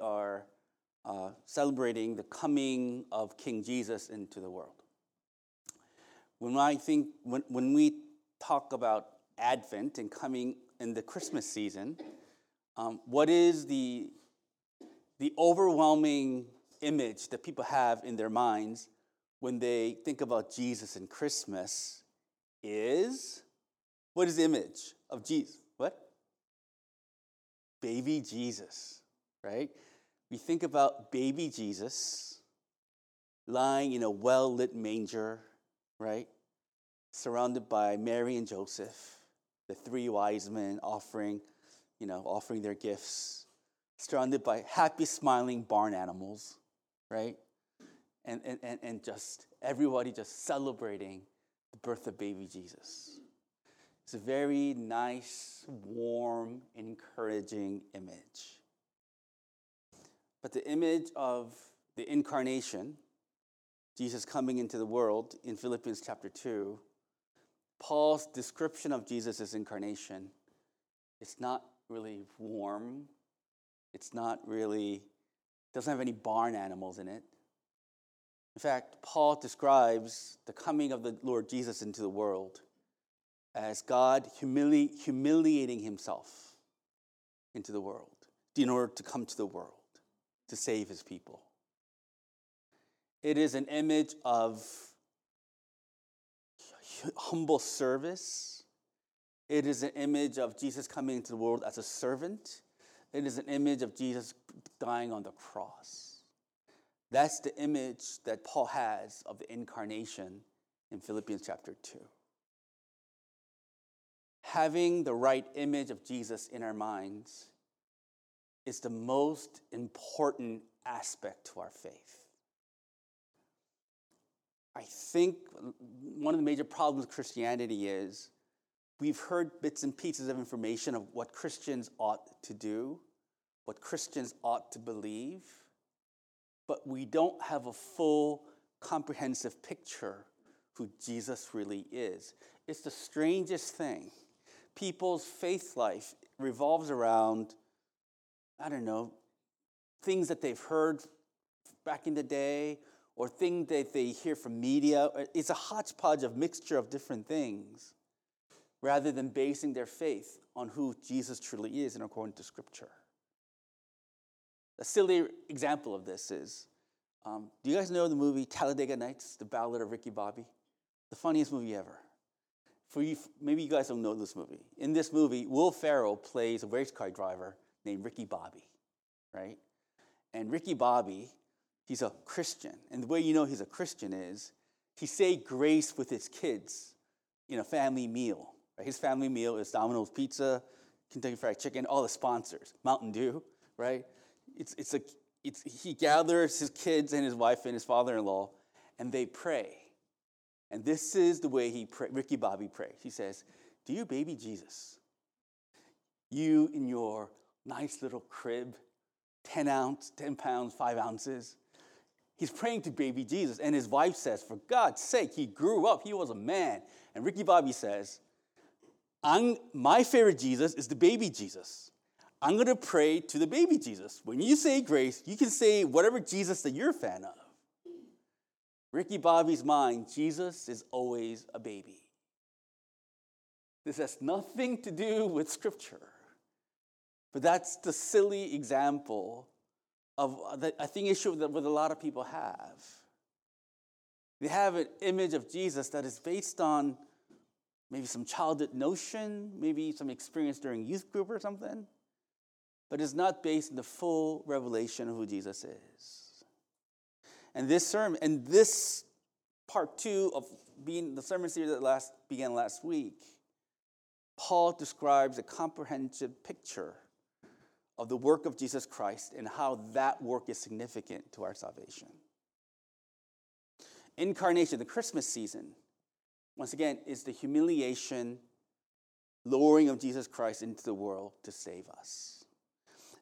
are uh, celebrating the coming of King Jesus into the world. When I think, when, when we talk about Advent and coming in the Christmas season, um, what is the, the overwhelming image that people have in their minds when they think about Jesus and Christmas is what is the image of Jesus? What? Baby Jesus, right? We think about baby Jesus lying in a well lit manger, right? Surrounded by Mary and Joseph, the three wise men offering, you know, offering their gifts, surrounded by happy, smiling barn animals, right? And, and, and, and just everybody just celebrating the birth of baby Jesus. It's a very nice, warm, encouraging image. But the image of the incarnation, Jesus coming into the world in Philippians chapter 2, Paul's description of Jesus' incarnation, it's not really warm. It's not really, doesn't have any barn animals in it. In fact, Paul describes the coming of the Lord Jesus into the world as God humili- humiliating himself into the world in order to come to the world to save his people. It is an image of humble service. It is an image of Jesus coming into the world as a servant. It is an image of Jesus dying on the cross. That's the image that Paul has of the incarnation in Philippians chapter 2. Having the right image of Jesus in our minds is the most important aspect to our faith. I think one of the major problems with Christianity is we've heard bits and pieces of information of what Christians ought to do, what Christians ought to believe, but we don't have a full, comprehensive picture who Jesus really is. It's the strangest thing. People's faith life revolves around, I don't know, things that they've heard back in the day or things that they hear from media. It's a hodgepodge of mixture of different things rather than basing their faith on who Jesus truly is and according to Scripture. A silly example of this is um, do you guys know the movie Talladega Nights, The Ballad of Ricky Bobby? The funniest movie ever. For you, maybe you guys don't know this movie. In this movie, Will Ferrell plays a race car driver named Ricky Bobby, right? And Ricky Bobby, he's a Christian. And the way you know he's a Christian is he say grace with his kids in a family meal. Right? His family meal is Domino's Pizza, Kentucky Fried Chicken, all the sponsors, Mountain Dew, right? It's, it's a, it's, he gathers his kids and his wife and his father-in-law, and they pray. And this is the way he pray, Ricky Bobby prays. He says, Dear baby Jesus, you in your nice little crib, 10 ounce, 10 pounds, 5 ounces. He's praying to baby Jesus, and his wife says, For God's sake, he grew up, he was a man. And Ricky Bobby says, My favorite Jesus is the baby Jesus. I'm going to pray to the baby Jesus. When you say grace, you can say whatever Jesus that you're a fan of. Ricky Bobby's mind, Jesus is always a baby. This has nothing to do with Scripture. But that's the silly example of uh, that I think issue that what a lot of people have. They have an image of Jesus that is based on maybe some childhood notion, maybe some experience during youth group or something but is not based in the full revelation of who Jesus is. And this sermon, and this part two of being the sermon series that last began last week, Paul describes a comprehensive picture of the work of Jesus Christ and how that work is significant to our salvation. Incarnation, the Christmas season, once again, is the humiliation, lowering of Jesus Christ into the world to save us.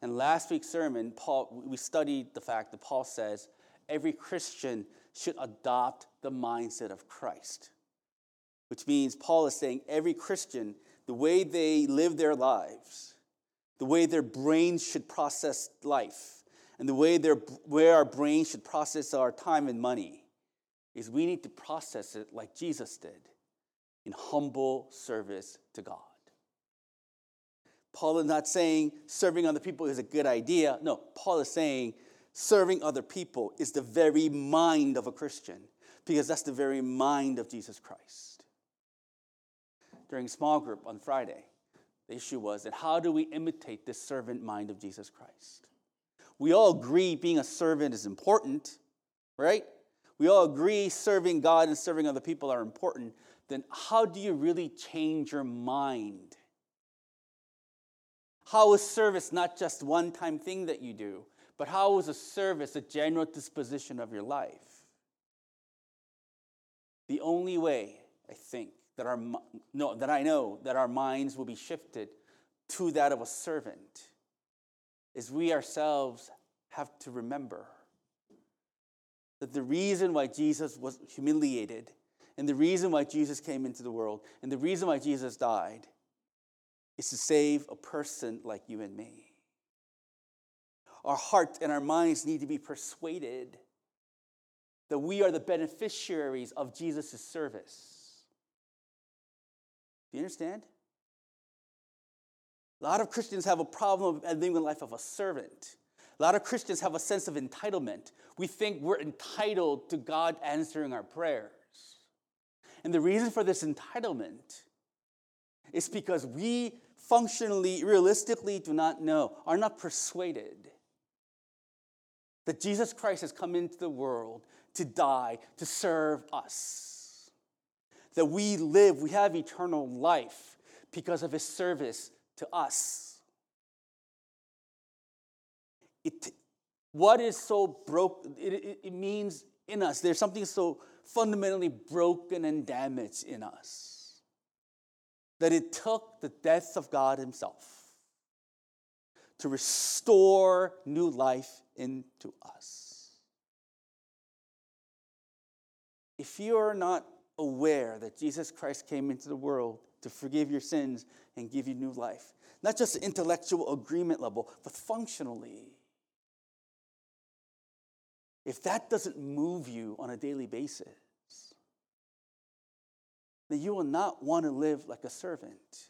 And last week's sermon, Paul, we studied the fact that Paul says every Christian should adopt the mindset of Christ, which means Paul is saying every Christian, the way they live their lives, the way their brains should process life, and the way their, where our brains should process our time and money is we need to process it like Jesus did in humble service to God. Paul is not saying serving other people is a good idea. No, Paul is saying serving other people is the very mind of a Christian because that's the very mind of Jesus Christ. During small group on Friday, the issue was that how do we imitate this servant mind of Jesus Christ? We all agree being a servant is important, right? We all agree serving God and serving other people are important. Then how do you really change your mind? How is service not just one time thing that you do, but how is a service a general disposition of your life? The only way, I think, that our no, that I know that our minds will be shifted to that of a servant is we ourselves have to remember that the reason why Jesus was humiliated and the reason why Jesus came into the world and the reason why Jesus died is to save a person like you and me. Our hearts and our minds need to be persuaded that we are the beneficiaries of Jesus' service. You understand? A lot of Christians have a problem of living the life of a servant. A lot of Christians have a sense of entitlement. We think we're entitled to God answering our prayers. And the reason for this entitlement is because we functionally, realistically do not know, are not persuaded that Jesus Christ has come into the world to die, to serve us. That we live, we have eternal life because of his service to us. It, what is so broken, it, it, it means in us, there's something so fundamentally broken and damaged in us that it took the death of God Himself to restore new life into us. If you are not aware that Jesus Christ came into the world to forgive your sins and give you new life. Not just intellectual agreement level, but functionally. If that doesn't move you on a daily basis, then you will not want to live like a servant.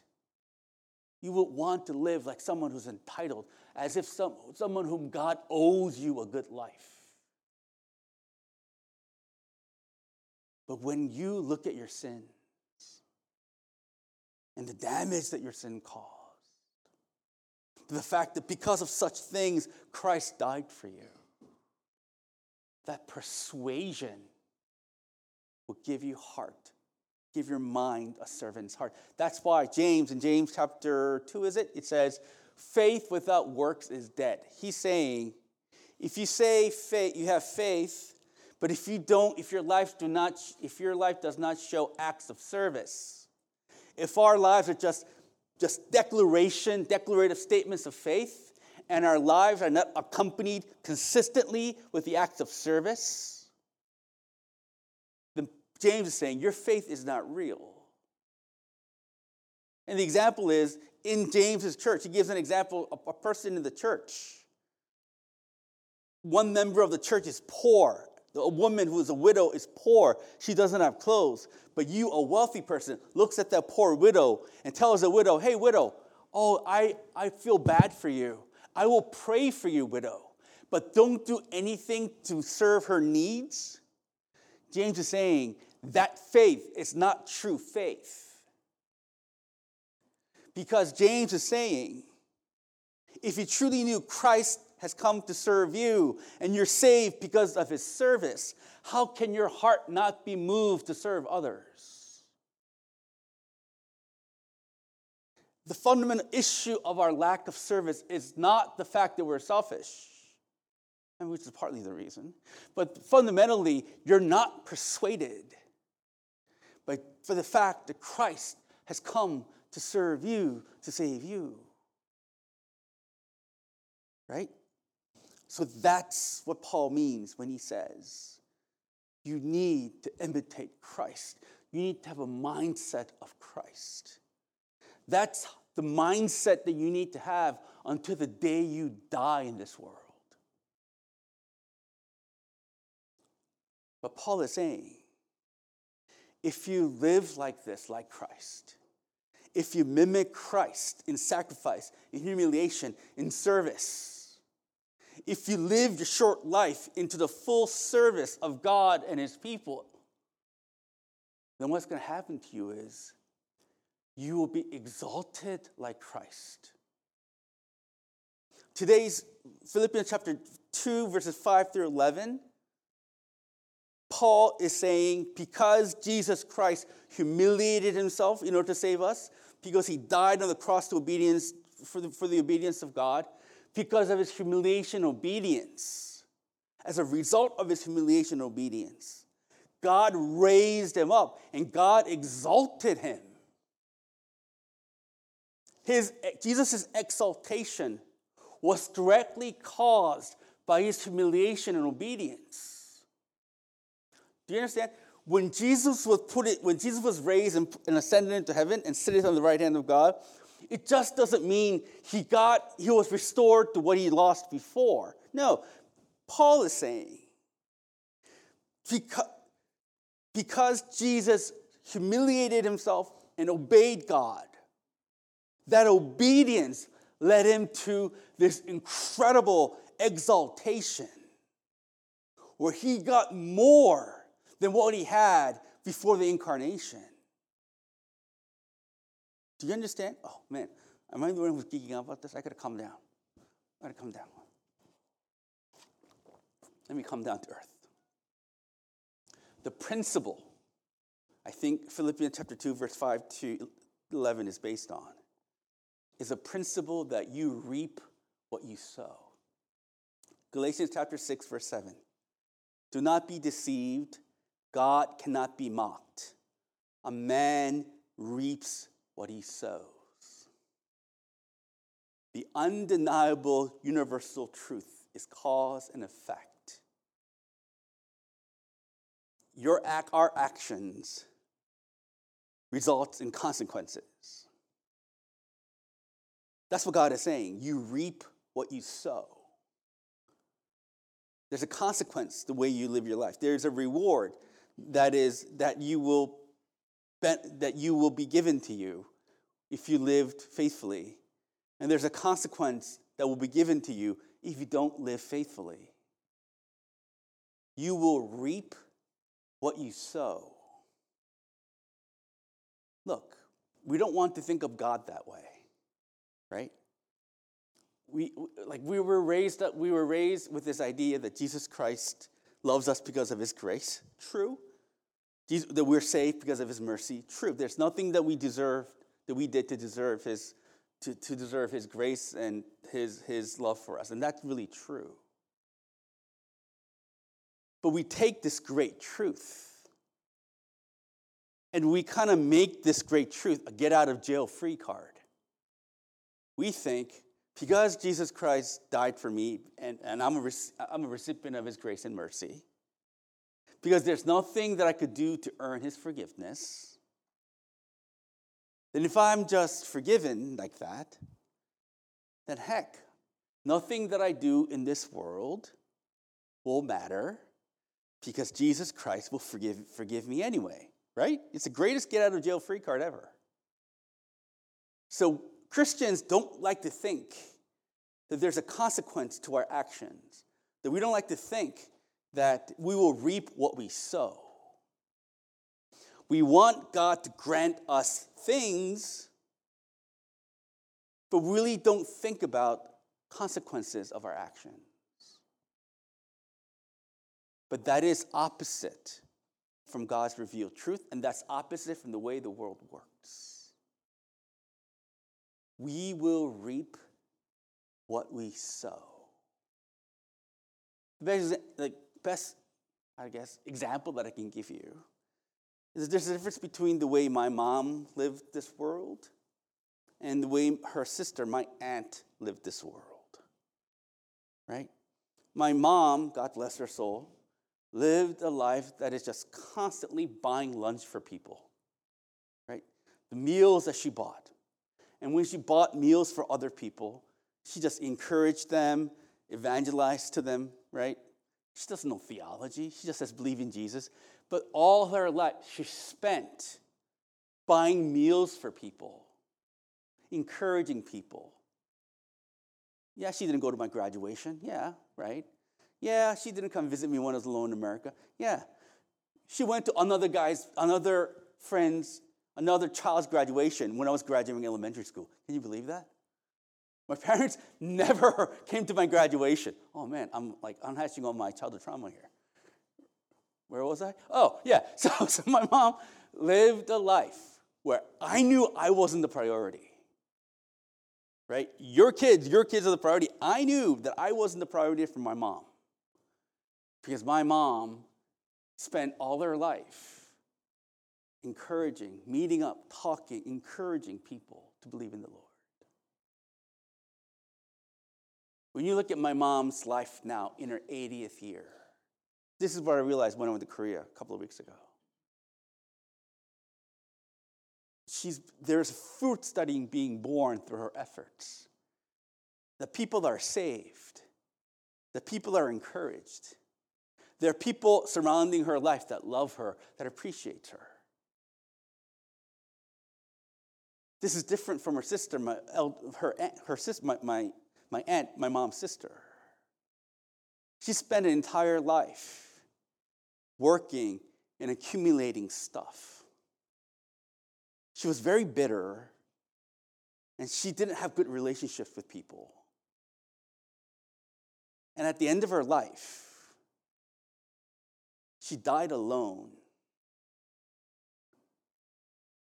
You will want to live like someone who's entitled, as if some, someone whom God owes you a good life. But when you look at your sins and the damage that your sin caused. The fact that because of such things, Christ died for you. That persuasion will give you heart, give your mind a servant's heart. That's why James, in James chapter 2, is it? It says, faith without works is dead. He's saying, if you say faith, you have faith, but if you don't, if your life do not, if your life does not show acts of service, if our lives are just, just declaration, declarative statements of faith, and our lives are not accompanied consistently with the acts of service, then James is saying your faith is not real. And the example is in James's church, he gives an example of a person in the church. One member of the church is poor a woman who is a widow is poor. She doesn't have clothes. But you, a wealthy person, looks at that poor widow and tells the widow, Hey, widow, oh, I, I feel bad for you. I will pray for you, widow. But don't do anything to serve her needs. James is saying that faith is not true faith. Because James is saying, if you truly knew Christ has come to serve you and you're saved because of his service, how can your heart not be moved to serve others? The fundamental issue of our lack of service is not the fact that we're selfish, and which is partly the reason, but fundamentally, you're not persuaded but for the fact that Christ has come to serve you, to save you. Right? So that's what Paul means when he says, you need to imitate Christ. You need to have a mindset of Christ. That's the mindset that you need to have until the day you die in this world. But Paul is saying, if you live like this, like Christ, if you mimic Christ in sacrifice, in humiliation, in service, if you live your short life into the full service of God and His people, then what's going to happen to you is you will be exalted like Christ. Today's Philippians chapter 2, verses 5 through 11 Paul is saying because Jesus Christ humiliated himself in order to save us, because he died on the cross to obedience for the, for the obedience of God, because of his humiliation obedience, as a result of his humiliation and obedience, God raised him up and God exalted him. His, Jesus' exaltation was directly caused by his humiliation and obedience. Do you understand? When Jesus was put it, when Jesus was raised and, and ascended into heaven and seated on the right hand of God, it just doesn't mean he got he was restored to what he lost before. No, Paul is saying because, because Jesus humiliated himself and obeyed God, that obedience led him to this incredible exaltation where he got more than what he had before the incarnation. Do you understand? Oh man, am I the one who's geeking out about this? I gotta come down. I gotta come down. Let me come down to earth. The principle, I think Philippians chapter 2, verse 5 to 11 is based on, is a principle that you reap what you sow. Galatians chapter 6, verse 7. Do not be deceived. God cannot be mocked. A man reaps what he sows. The undeniable universal truth is cause and effect. Your act, our actions results in consequences. That's what God is saying. You reap what you sow. There's a consequence the way you live your life. There's a reward that is that you will that you will be given to you if you lived faithfully. And there's a consequence that will be given to you if you don't live faithfully. You will reap what you sow. Look, we don't want to think of God that way, right? We like we were raised up, we were raised with this idea that Jesus Christ loves us because of his grace. True that we're saved because of his mercy. True. There's nothing that we deserve, that we did to deserve his, to, to deserve his grace and his, his love for us. And that's really true. But we take this great truth and we kind of make this great truth a get out of jail free card. We think because Jesus Christ died for me and, and I'm, a, I'm a recipient of his grace and mercy, because there's nothing that I could do to earn his forgiveness, then if I'm just forgiven like that, then heck, nothing that I do in this world will matter because Jesus Christ will forgive, forgive me anyway, right? It's the greatest get out of jail free card ever. So Christians don't like to think that there's a consequence to our actions, that we don't like to think that we will reap what we sow. We want God to grant us things, but really don't think about consequences of our actions. But that is opposite from God's revealed truth, and that's opposite from the way the world works. We will reap what we sow. Like best, I guess, example that I can give you is there's a difference between the way my mom lived this world and the way her sister, my aunt, lived this world. Right? My mom, God bless her soul, lived a life that is just constantly buying lunch for people. Right? The meals that she bought. And when she bought meals for other people, she just encouraged them, evangelized to them, right? She doesn't know theology. She just says believe in Jesus. But all her life, she spent buying meals for people, encouraging people. Yeah, she didn't go to my graduation. Yeah, right. Yeah, she didn't come visit me when I was alone in America. Yeah. She went to another guy's, another friend's, another child's graduation when I was graduating elementary school. Can you believe that? My parents never came to my graduation. Oh man, I'm like unhatching all my childhood trauma here. Where was I? Oh, yeah. So, so my mom lived a life where I knew I wasn't the priority. Right? Your kids, your kids are the priority. I knew that I wasn't the priority for my mom. Because my mom spent all her life encouraging, meeting up, talking, encouraging people to believe in the Lord. When you look at my mom's life now in her 80th year, this is what I realized when I went to Korea a couple of weeks ago. She's, there's fruit studying being born through her efforts. The people are saved. The people are encouraged. There are people surrounding her life that love her, that appreciate her. This is different from her sister, my, her, her sister, my, my, my aunt, my mom's sister. She spent an entire life working and accumulating stuff. She was very bitter and she didn't have good relationships with people. And at the end of her life, she died alone.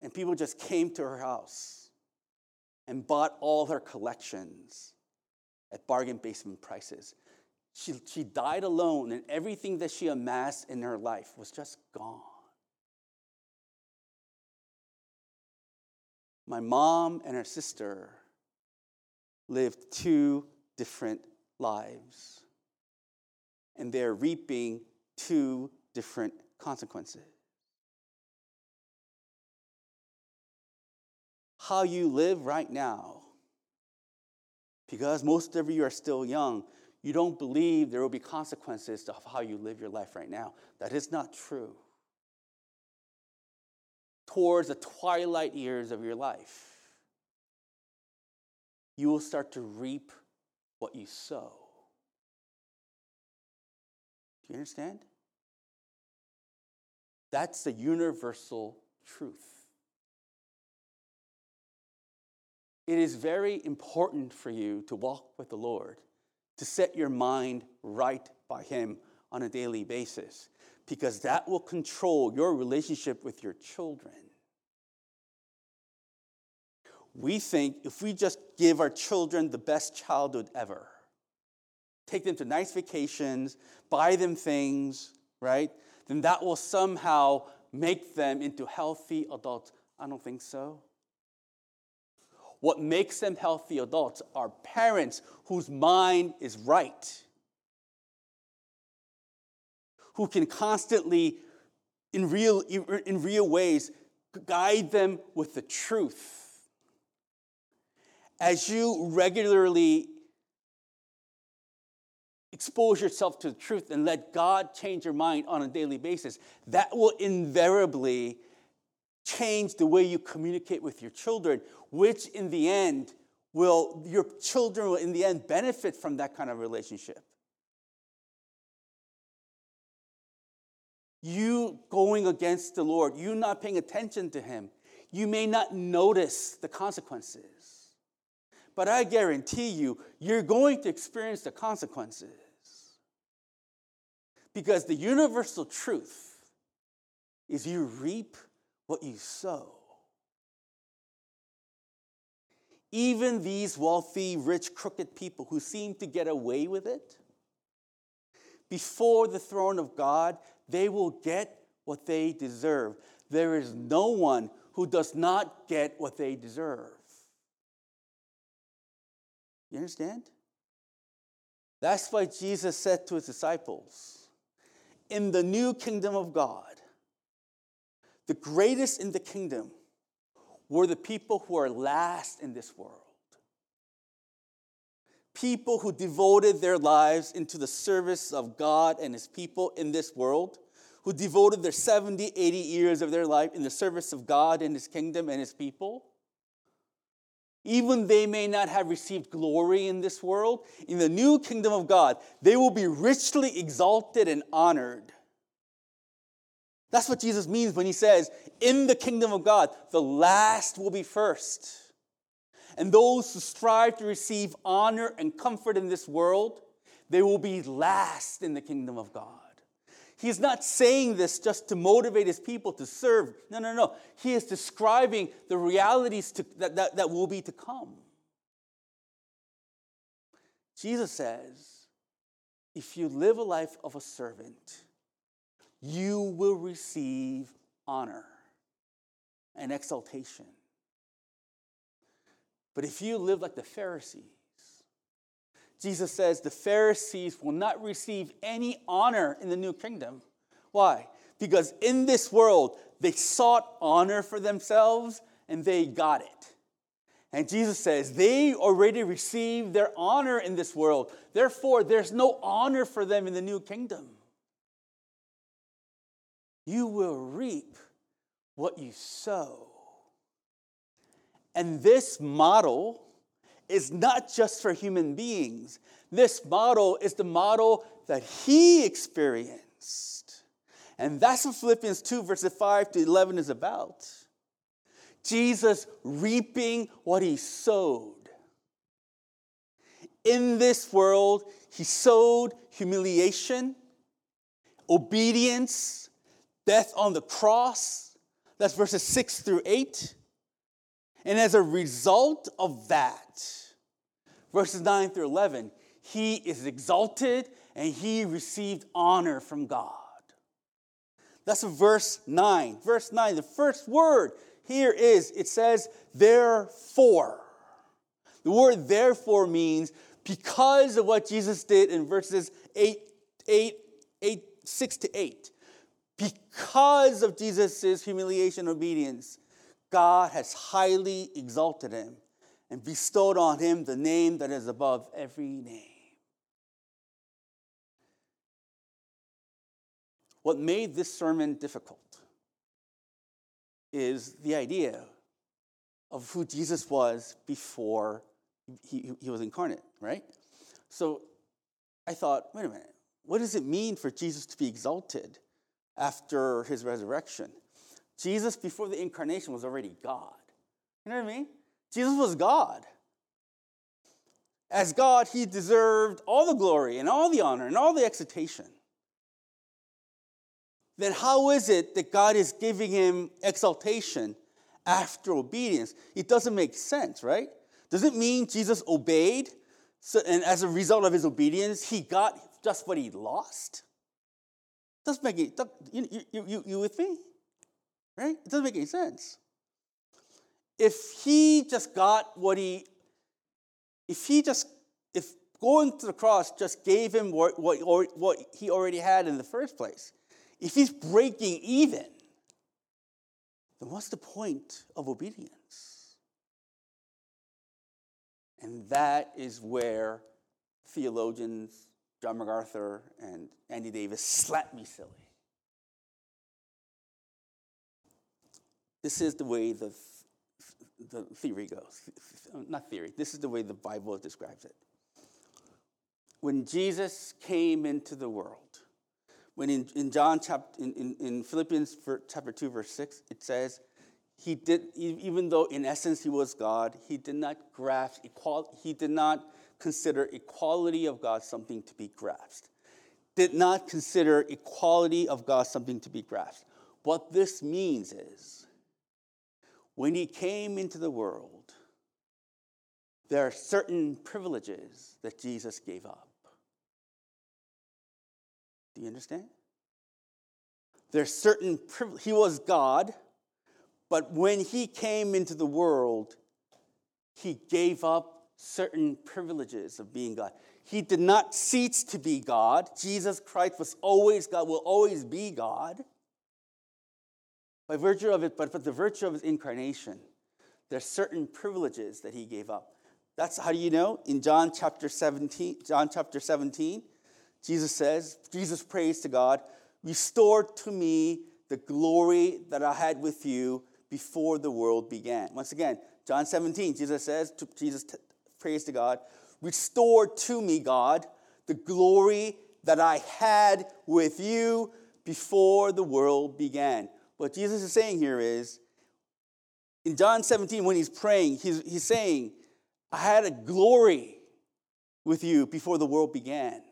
And people just came to her house and bought all her collections at bargain basement prices. She, she died alone, and everything that she amassed in her life was just gone. My mom and her sister lived two different lives, and they're reaping two different consequences. How you live right now, because most of you are still young, you don't believe there will be consequences to how you live your life right now. That is not true. Towards the twilight years of your life, you will start to reap what you sow. Do you understand? That's the universal truth. It is very important for you to walk with the Lord, to set your mind right by Him on a daily basis, because that will control your relationship with your children. We think if we just give our children the best childhood ever, take them to nice vacations, buy them things, right? then that will somehow make them into healthy adults. I don't think so. What makes them healthy adults are parents whose mind is right, who can constantly, in real, in real ways, guide them with the truth. As you regularly expose yourself to the truth and let God change your mind on a daily basis, that will invariably change the way you communicate with your children, which in the end will, your children will in the end benefit from that kind of relationship. You going against the Lord, you not paying attention to Him, you may not notice the consequences. But I guarantee you, you're going to experience the consequences. Because the universal truth is you reap what you sow. Even these wealthy, rich, crooked people who seem to get away with it, before the throne of God, they will get what they deserve. There is no one who does not get what they deserve. You understand? That's why Jesus said to his disciples, in the new kingdom of God, the greatest in the kingdom were the people who are last in this world. people who devoted their lives into the service of God and his people in this world, who devoted their 70, 80 years of their life in the service of God and his kingdom and his people, even they may not have received glory in this world, in the new kingdom of God, they will be richly exalted and honored. That's what Jesus means when he says, In the kingdom of God, the last will be first. And those who strive to receive honor and comfort in this world, they will be last in the kingdom of God. He's not saying this just to motivate his people to serve. No, no, no. He is describing the realities to, that, that, that will be to come. Jesus says, if you live a life of a servant, you will receive honor and exaltation. But if you live like the Pharisees, Jesus says the Pharisees will not receive any honor in the new kingdom. Why? Because in this world, they sought honor for themselves and they got it. And Jesus says they already received their honor in this world. Therefore, there's no honor for them in the new kingdom. You will reap what you sow. And this model is not just for human beings. This model is the model that he experienced. And that's what Philippians 2, verses 5 to 11 is about. Jesus reaping what he sowed. In this world, he sowed humiliation, obedience, death on the cross. That's verses 6 through 8. And as a result of that, verses 9 through 11, he is exalted and he received honor from God. That's verse 9. Verse 9, the first word here is it says, therefore. The word therefore means because of what Jesus did in verses 8, 8, 8 6 to 8. Because of Jesus' humiliation and obedience, God has highly exalted him and bestowed on him the name that is above every name. What made this sermon difficult is the idea of who Jesus was before he, he was incarnate, right? So I thought, wait a minute, what does it mean for Jesus to be exalted after his resurrection? Jesus, before the incarnation, was already God. You know what I mean? Jesus was God. As God, he deserved all the glory and all the honor and all the exaltation. Then, how is it that God is giving him exaltation after obedience? It doesn't make sense, right? Does it mean Jesus obeyed, so, and as a result of his obedience, he got just what he lost? Doesn't make it. You, you, you, you with me? Right? It doesn't make any sense. If he just got what he, if he just, if going to the cross just gave him what, what, what he already had in the first place, if he's breaking even, then what's the point of obedience? And that is where theologians, John MacArthur and Andy Davis, slapped me silly. This is the way the, the theory goes. Not theory, this is the way the Bible describes it. When Jesus came into the world, when in, in John chapter, in, in, in Philippians chapter 2, verse 6, it says, he did, even though in essence he was God, he did not grasp equality, he did not consider equality of God something to be grasped. Did not consider equality of God something to be grasped. What this means is when he came into the world, there are certain privileges that Jesus gave up. Do you understand? There's certain privileges. He was God, but when he came into the world, he gave up certain privileges of being God. He did not cease to be God. Jesus Christ was always God, will always be God by virtue of it, but, but the virtue of his incarnation, there are certain privileges that he gave up. That's how do you know? In John chapter 17, John chapter 17, Jesus says, Jesus prays to God, restore to me the glory that I had with you before the world began. Once again, John 17, Jesus says, to, Jesus prays to God, restore to me, God, the glory that I had with you before the world began. What Jesus is saying here is, in John 17, when he's praying, he's, he's saying, I had a glory with you before the world began.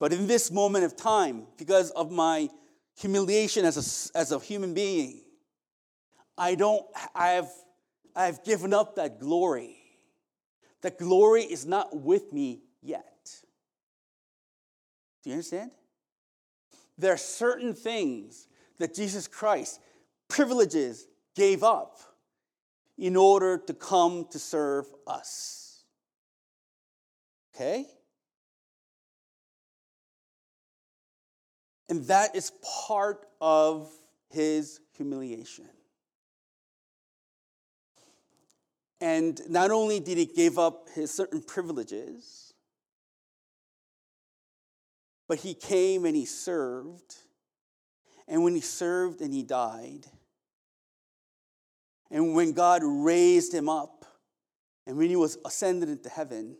But in this moment of time, because of my humiliation as a, as a human being, I don't, I have, I have given up that glory. That glory is not with me yet. Do you understand? There are certain things that Jesus Christ, privileges, gave up in order to come to serve us. Okay? And that is part of his humiliation. And not only did he give up his certain privileges, but he came and he served. And when he served and he died, and when God raised him up, and when he was ascended into heaven,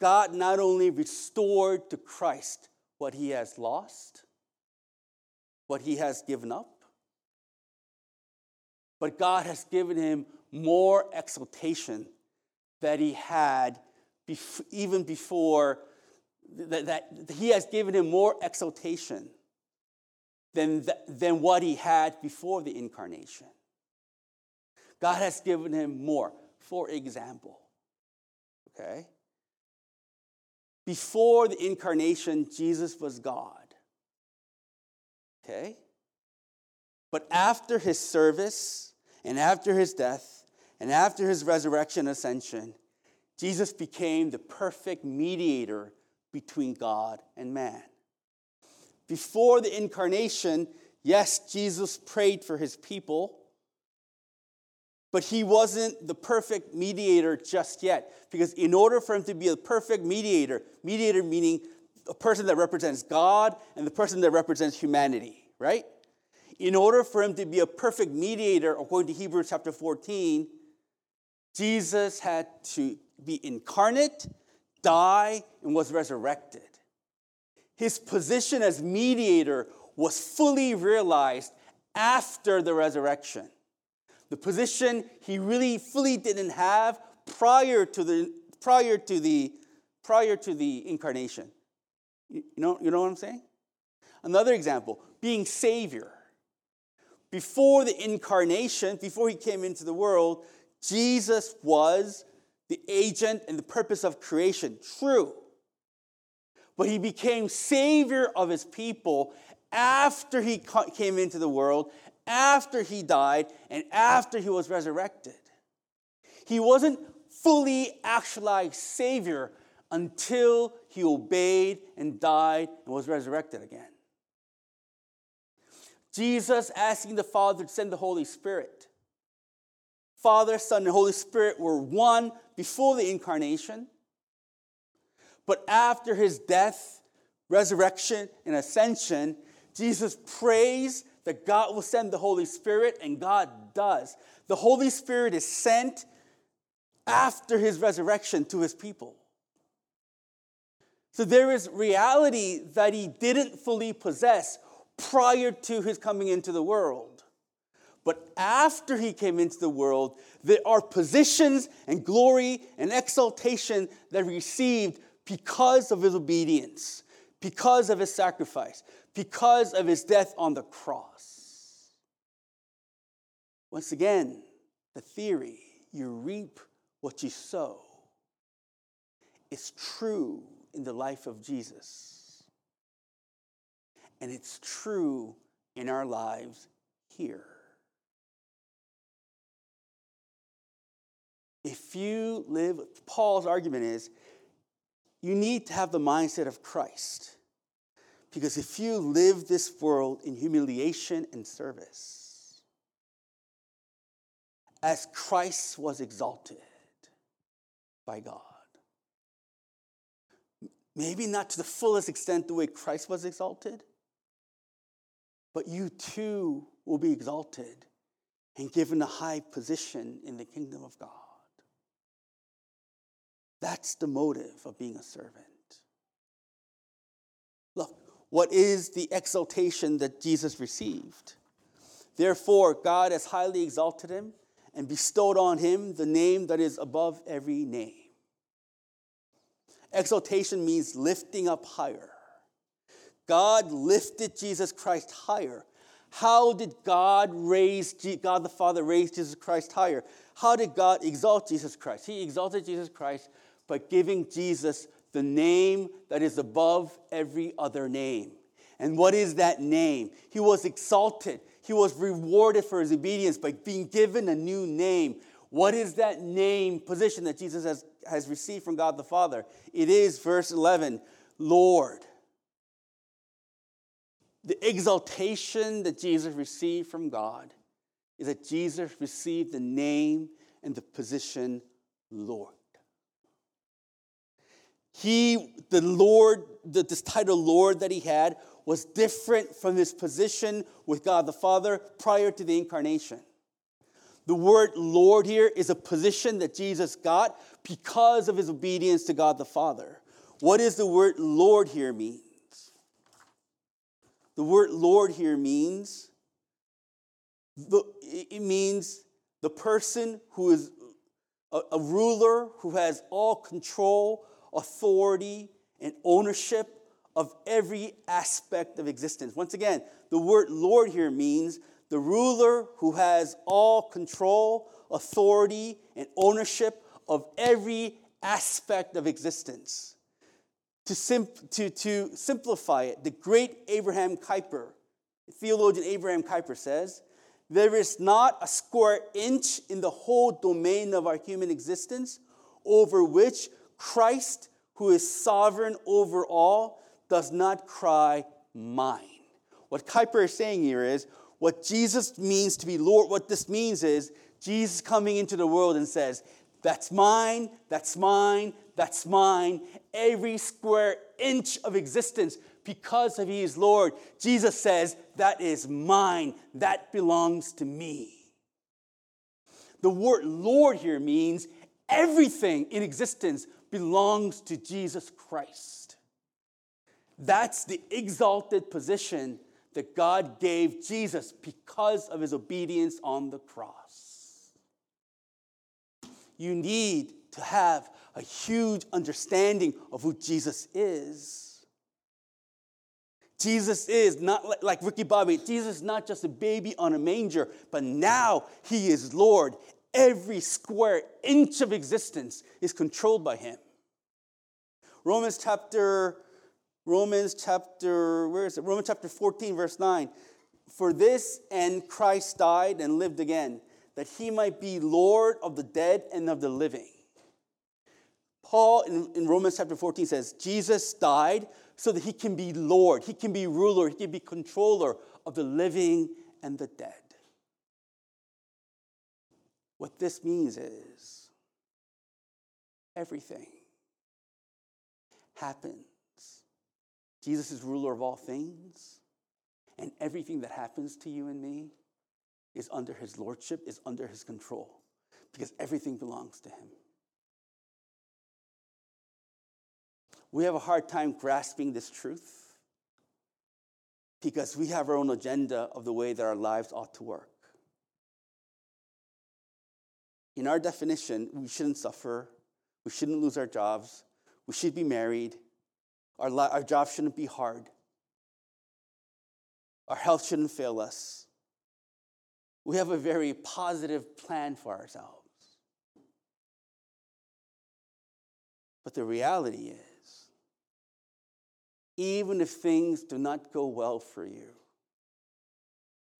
God not only restored to Christ what he has lost, what he has given up, but God has given him more exaltation that he had bef- even before, that, that, he has given him more exaltation than, th- than what he had before the incarnation. God has given him more. For example, okay? Before the incarnation, Jesus was God. Okay? But after his service and after his death and after his resurrection ascension, Jesus became the perfect mediator between God and man. Before the incarnation, yes, Jesus prayed for his people, but he wasn't the perfect mediator just yet. Because in order for him to be a perfect mediator, mediator meaning a person that represents God and the person that represents humanity, right? In order for him to be a perfect mediator, according to Hebrews chapter 14, Jesus had to be incarnate, die, and was resurrected. His position as mediator was fully realized after the resurrection. The position he really fully didn't have prior to the prior to the prior to the incarnation. You know, you know what I'm saying? Another example, being savior before the incarnation, before he came into the world, Jesus was the agent and the purpose of creation. True. But he became savior of his people after he came into the world, after he died, and after he was resurrected. He wasn't fully actualized savior until he obeyed and died and was resurrected again. Jesus asking the Father to send the Holy Spirit. Father, Son, and Holy Spirit were one before the incarnation, but after his death, resurrection, and ascension, Jesus prays that God will send the Holy Spirit, and God does. The Holy Spirit is sent after his resurrection to his people. So there is reality that he didn't fully possess prior to his coming into the world. But after he came into the world, there are positions and glory and exaltation that he received because of his obedience, because of his sacrifice, because of his death on the cross. Once again, the theory you reap what you sow is true in the life of Jesus and it's true in our lives here. If you live, Paul's argument is you need to have the mindset of Christ. Because if you live this world in humiliation and service, as Christ was exalted by God. Maybe not to the fullest extent the way Christ was exalted, but you too will be exalted and given a high position in the kingdom of God. That's the motive of being a servant. Look, what is the exaltation that Jesus received? Therefore, God has highly exalted him and bestowed on him the name that is above every name. Exaltation means lifting up higher. God lifted Jesus Christ higher. How did God raise, God the Father raise Jesus Christ higher? How did God exalt Jesus Christ? He exalted Jesus Christ by giving Jesus the name that is above every other name. And what is that name? He was exalted. He was rewarded for his obedience by being given a new name. What is that name position that Jesus has, has received from God the Father? It is, verse 11, Lord. The exaltation that Jesus received from God is that Jesus received the name and the position Lord. He, the Lord, the, this title Lord that he had was different from his position with God the Father prior to the incarnation. The word Lord here is a position that Jesus got because of his obedience to God the Father. What does the word Lord here means? The word Lord here means the, it means the person who is a, a ruler who has all control authority, and ownership of every aspect of existence. Once again, the word Lord here means the ruler who has all control, authority, and ownership of every aspect of existence. To, to, to simplify it, the great Abraham Kuyper, theologian Abraham Kuyper says, there is not a square inch in the whole domain of our human existence over which Christ, who is sovereign over all, does not cry, Mine. What Kuyper is saying here is what Jesus means to be Lord, what this means is Jesus coming into the world and says, That's mine, that's mine, that's mine. Every square inch of existence, because of He is Lord, Jesus says, That is mine, that belongs to me. The word Lord here means everything in existence belongs to Jesus Christ. That's the exalted position that God gave Jesus because of his obedience on the cross. You need to have a huge understanding of who Jesus is. Jesus is not like Ricky Bobby, Jesus is not just a baby on a manger, but now he is Lord Every square inch of existence is controlled by him. Romans chapter Romans chapter where is it? Romans chapter 14 verse 9. For this and Christ died and lived again, that he might be Lord of the dead and of the living. Paul in, in Romans chapter 14 says, Jesus died so that he can be Lord, he can be ruler, he can be controller of the living and the dead. What this means is everything happens. Jesus is ruler of all things, and everything that happens to you and me is under his lordship, is under his control, because everything belongs to him. We have a hard time grasping this truth because we have our own agenda of the way that our lives ought to work. In our definition, we shouldn't suffer, we shouldn't lose our jobs, we should be married, our, li- our job shouldn't be hard, our health shouldn't fail us. We have a very positive plan for ourselves. But the reality is, even if things do not go well for you,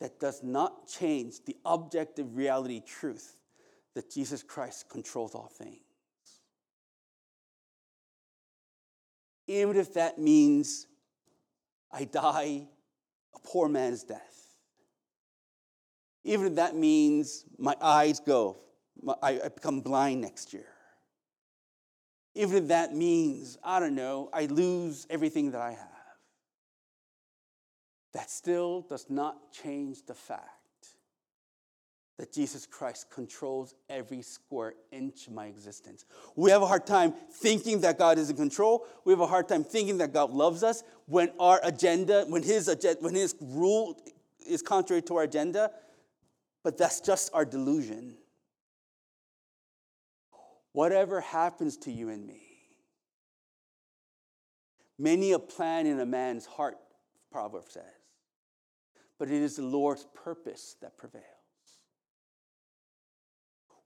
that does not change the objective reality truth that Jesus Christ controls all things. Even if that means I die a poor man's death. Even if that means my eyes go, I, I become blind next year. Even if that means, I don't know, I lose everything that I have. That still does not change the fact that Jesus Christ controls every square inch of my existence. We have a hard time thinking that God is in control. We have a hard time thinking that God loves us when our agenda, when his, agenda, when his rule is contrary to our agenda. But that's just our delusion. Whatever happens to you and me, many a plan in a man's heart, Proverbs says, but it is the Lord's purpose that prevails.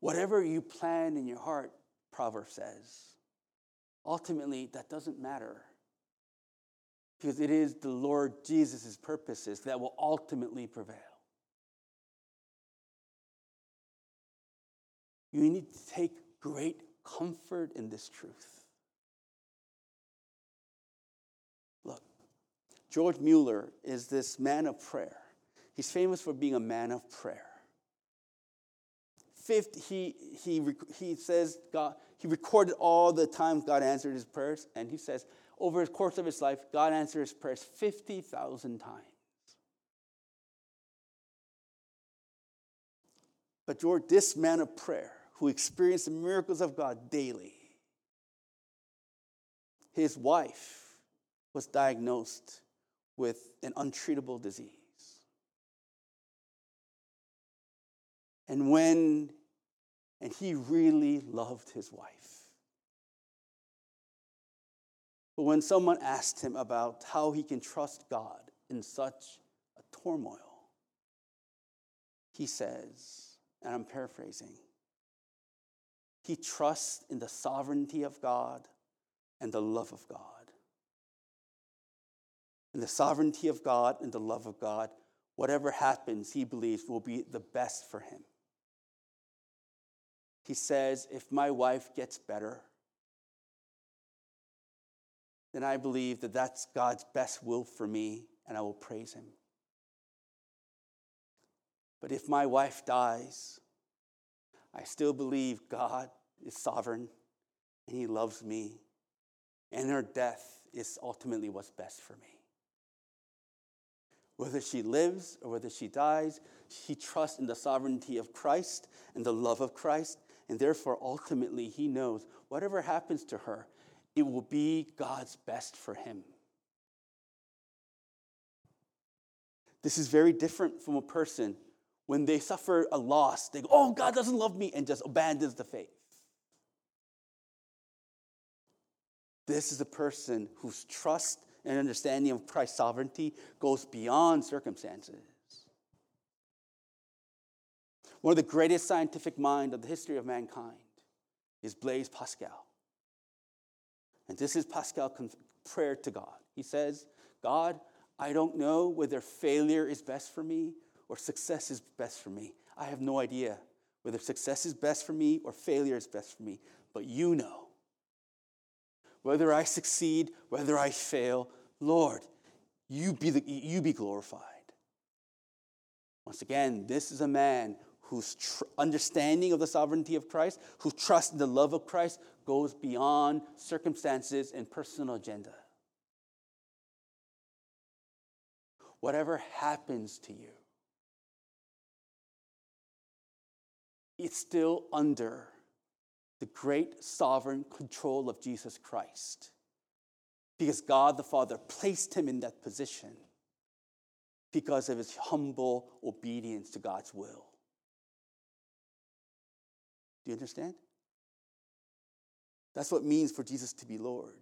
Whatever you plan in your heart, Proverbs says, ultimately that doesn't matter. Because it is the Lord Jesus' purposes that will ultimately prevail. You need to take great comfort in this truth. Look, George Mueller is this man of prayer. He's famous for being a man of prayer. Fifth, he, he, he says God, he recorded all the times God answered his prayers, and he says over the course of his life, God answered his prayers 50,000 times. But George, this man of prayer, who experienced the miracles of God daily, his wife was diagnosed with an untreatable disease. And when, and he really loved his wife. But when someone asked him about how he can trust God in such a turmoil, he says, and I'm paraphrasing, he trusts in the sovereignty of God and the love of God. In the sovereignty of God and the love of God, whatever happens, he believes will be the best for him. He says, If my wife gets better, then I believe that that's God's best will for me, and I will praise Him. But if my wife dies, I still believe God is sovereign and He loves me, and her death is ultimately what's best for me. Whether she lives or whether she dies, she trusts in the sovereignty of Christ and the love of Christ, and therefore, ultimately, he knows whatever happens to her, it will be God's best for him. This is very different from a person when they suffer a loss, they go, Oh, God doesn't love me, and just abandons the faith. This is a person whose trust and understanding of Christ's sovereignty goes beyond circumstances. One of the greatest scientific minds of the history of mankind is Blaise Pascal. And this is Pascal's prayer to God. He says, God, I don't know whether failure is best for me or success is best for me. I have no idea whether success is best for me or failure is best for me, but you know. Whether I succeed, whether I fail, Lord, you be, the, you be glorified. Once again, this is a man whose tr- understanding of the sovereignty of Christ, who trusts in the love of Christ, goes beyond circumstances and personal agenda. Whatever happens to you, it's still under the great sovereign control of Jesus Christ. Because God the Father placed him in that position because of his humble obedience to God's will. Do you understand? That's what it means for Jesus to be Lord.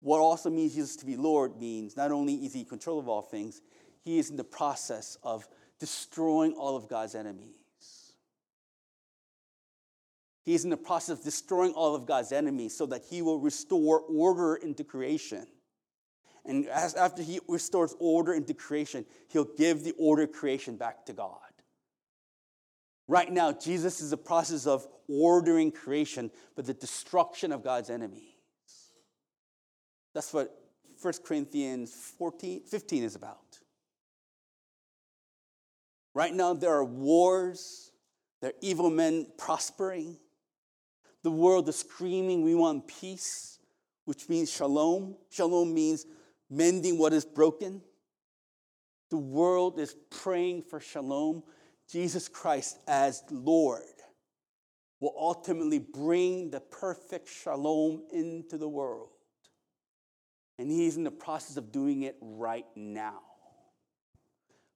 What also means Jesus to be Lord means not only is he in control of all things, he is in the process of destroying all of God's enemies. He is in the process of destroying all of God's enemies so that he will restore order into creation. And as, after he restores order into creation, he'll give the order of creation back to God. Right now, Jesus is the process of ordering creation, but the destruction of God's enemies. That's what 1 Corinthians 14, 15 is about. Right now, there are wars, there are evil men prospering. The world is screaming, We want peace, which means shalom. Shalom means mending what is broken. The world is praying for shalom. Jesus Christ, as Lord, will ultimately bring the perfect shalom into the world. And he's in the process of doing it right now.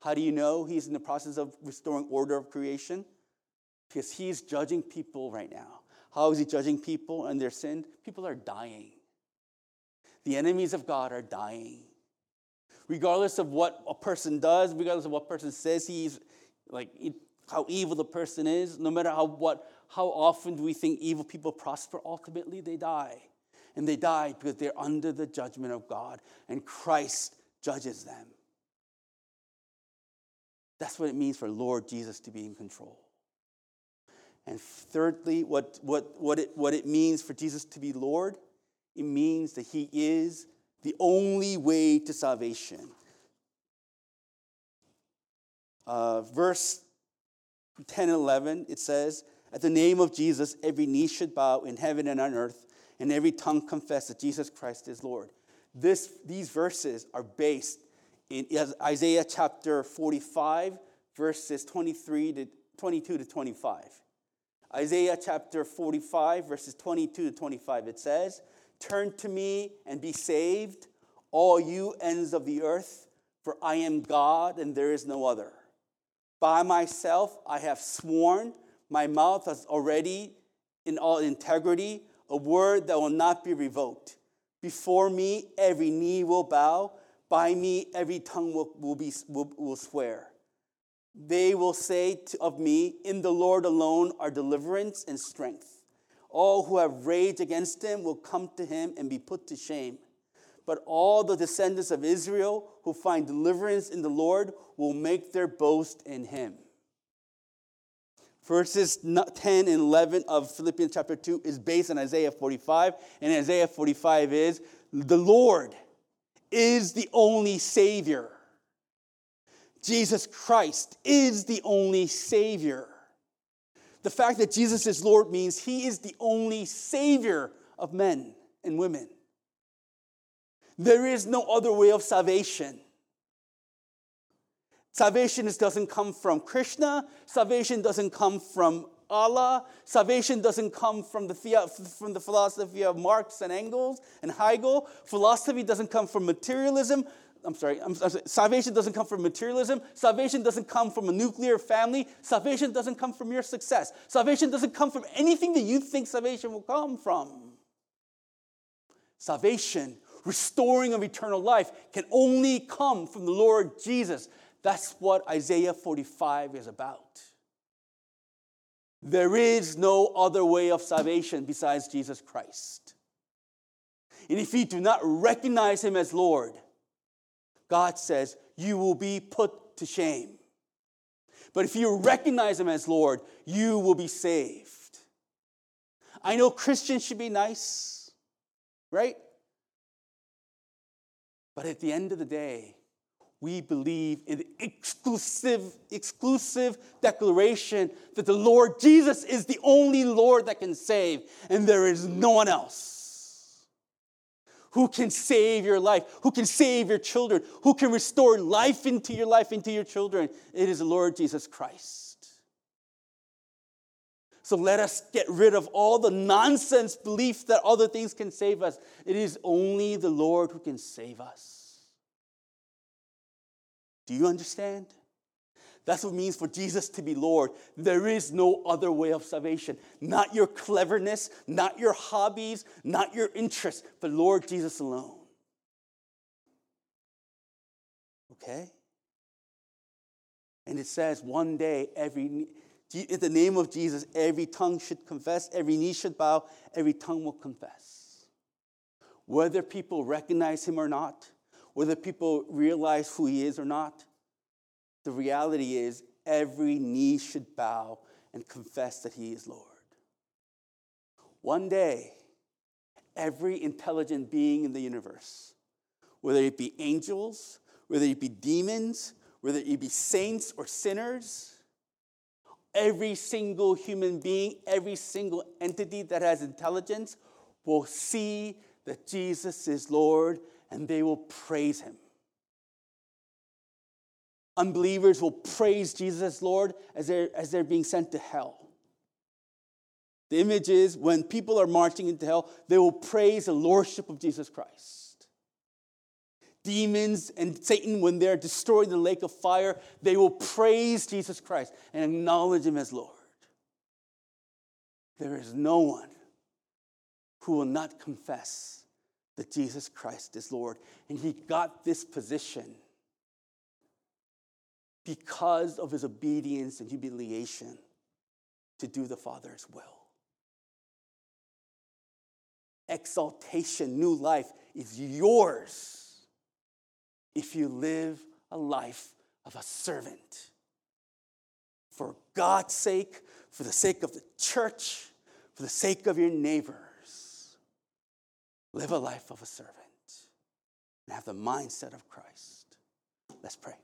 How do you know he's in the process of restoring order of creation? Because he's judging people right now. How is he judging people and their sin? People are dying. The enemies of God are dying. Regardless of what a person does, regardless of what person says he's like how evil the person is, no matter how what how often do we think evil people prosper, ultimately they die. And they die because they're under the judgment of God, and Christ judges them. That's what it means for Lord Jesus to be in control. And thirdly, what, what, what, it, what it means for Jesus to be Lord, it means that he is the only way to salvation. Uh, verse 10 and 11, it says, At the name of Jesus, every knee should bow in heaven and on earth, and every tongue confess that Jesus Christ is Lord. This, these verses are based in Isaiah chapter 45, verses 23 to 22 to 25. Isaiah chapter 45, verses 22 to 25, it says, Turn to me and be saved, all you ends of the earth, for I am God and there is no other. By myself I have sworn, my mouth has already, in all integrity, a word that will not be revoked. Before me every knee will bow by me, every tongue will, will, be, will, will swear. They will say to, of me, In the Lord alone are deliverance and strength. All who have raged against him will come to him and be put to shame. But all the descendants of Israel who find deliverance in the Lord will make their boast in him. Verses 10 and 11 of Philippians chapter 2 is based on Isaiah 45, and Isaiah 45 is the Lord is the only Savior. Jesus Christ is the only Savior. The fact that Jesus is Lord means He is the only Savior of men and women. There is no other way of salvation. Salvation doesn't come from Krishna. Salvation doesn't come from Allah. Salvation doesn't come from the, from the philosophy of Marx and Engels and Hegel. Philosophy doesn't come from materialism. I'm sorry, I'm, I'm sorry, salvation doesn't come from materialism. Salvation doesn't come from a nuclear family. Salvation doesn't come from your success. Salvation doesn't come from anything that you think salvation will come from. Salvation, restoring of eternal life, can only come from the Lord Jesus. That's what Isaiah 45 is about. There is no other way of salvation besides Jesus Christ. And if you do not recognize him as Lord, God says you will be put to shame. But if you recognize him as Lord, you will be saved. I know Christians should be nice, right? But at the end of the day, we believe in the exclusive, exclusive declaration that the Lord Jesus is the only Lord that can save, and there is no one else who can save your life, who can save your children, who can restore life into your life, into your children. It is the Lord Jesus Christ. So let us get rid of all the nonsense belief that other things can save us. It is only the Lord who can save us. Do you understand? That's what it means for Jesus to be Lord. There is no other way of salvation. Not your cleverness, not your hobbies, not your interests, but Lord Jesus alone. Okay? And it says one day, every in the name of Jesus, every tongue should confess, every knee should bow, every tongue will confess. Whether people recognize him or not, whether people realize who he is or not, the reality is every knee should bow and confess that he is Lord. One day, every intelligent being in the universe, whether it be angels, whether it be demons, whether it be saints or sinners, every single human being, every single entity that has intelligence will see that Jesus is Lord and they will praise him. Unbelievers will praise Jesus as Lord as they're, as they're being sent to hell. The image is when people are marching into hell, they will praise the lordship of Jesus Christ. Demons and Satan, when they're destroyed in the lake of fire, they will praise Jesus Christ and acknowledge him as Lord. There is no one who will not confess that Jesus Christ is Lord. And he got this position because of his obedience and humiliation to do the Father's will exaltation, new life is yours if you live a life of a servant. For God's sake, for the sake of the church, for the sake of your neighbors, live a life of a servant and have the mindset of Christ. Let's pray.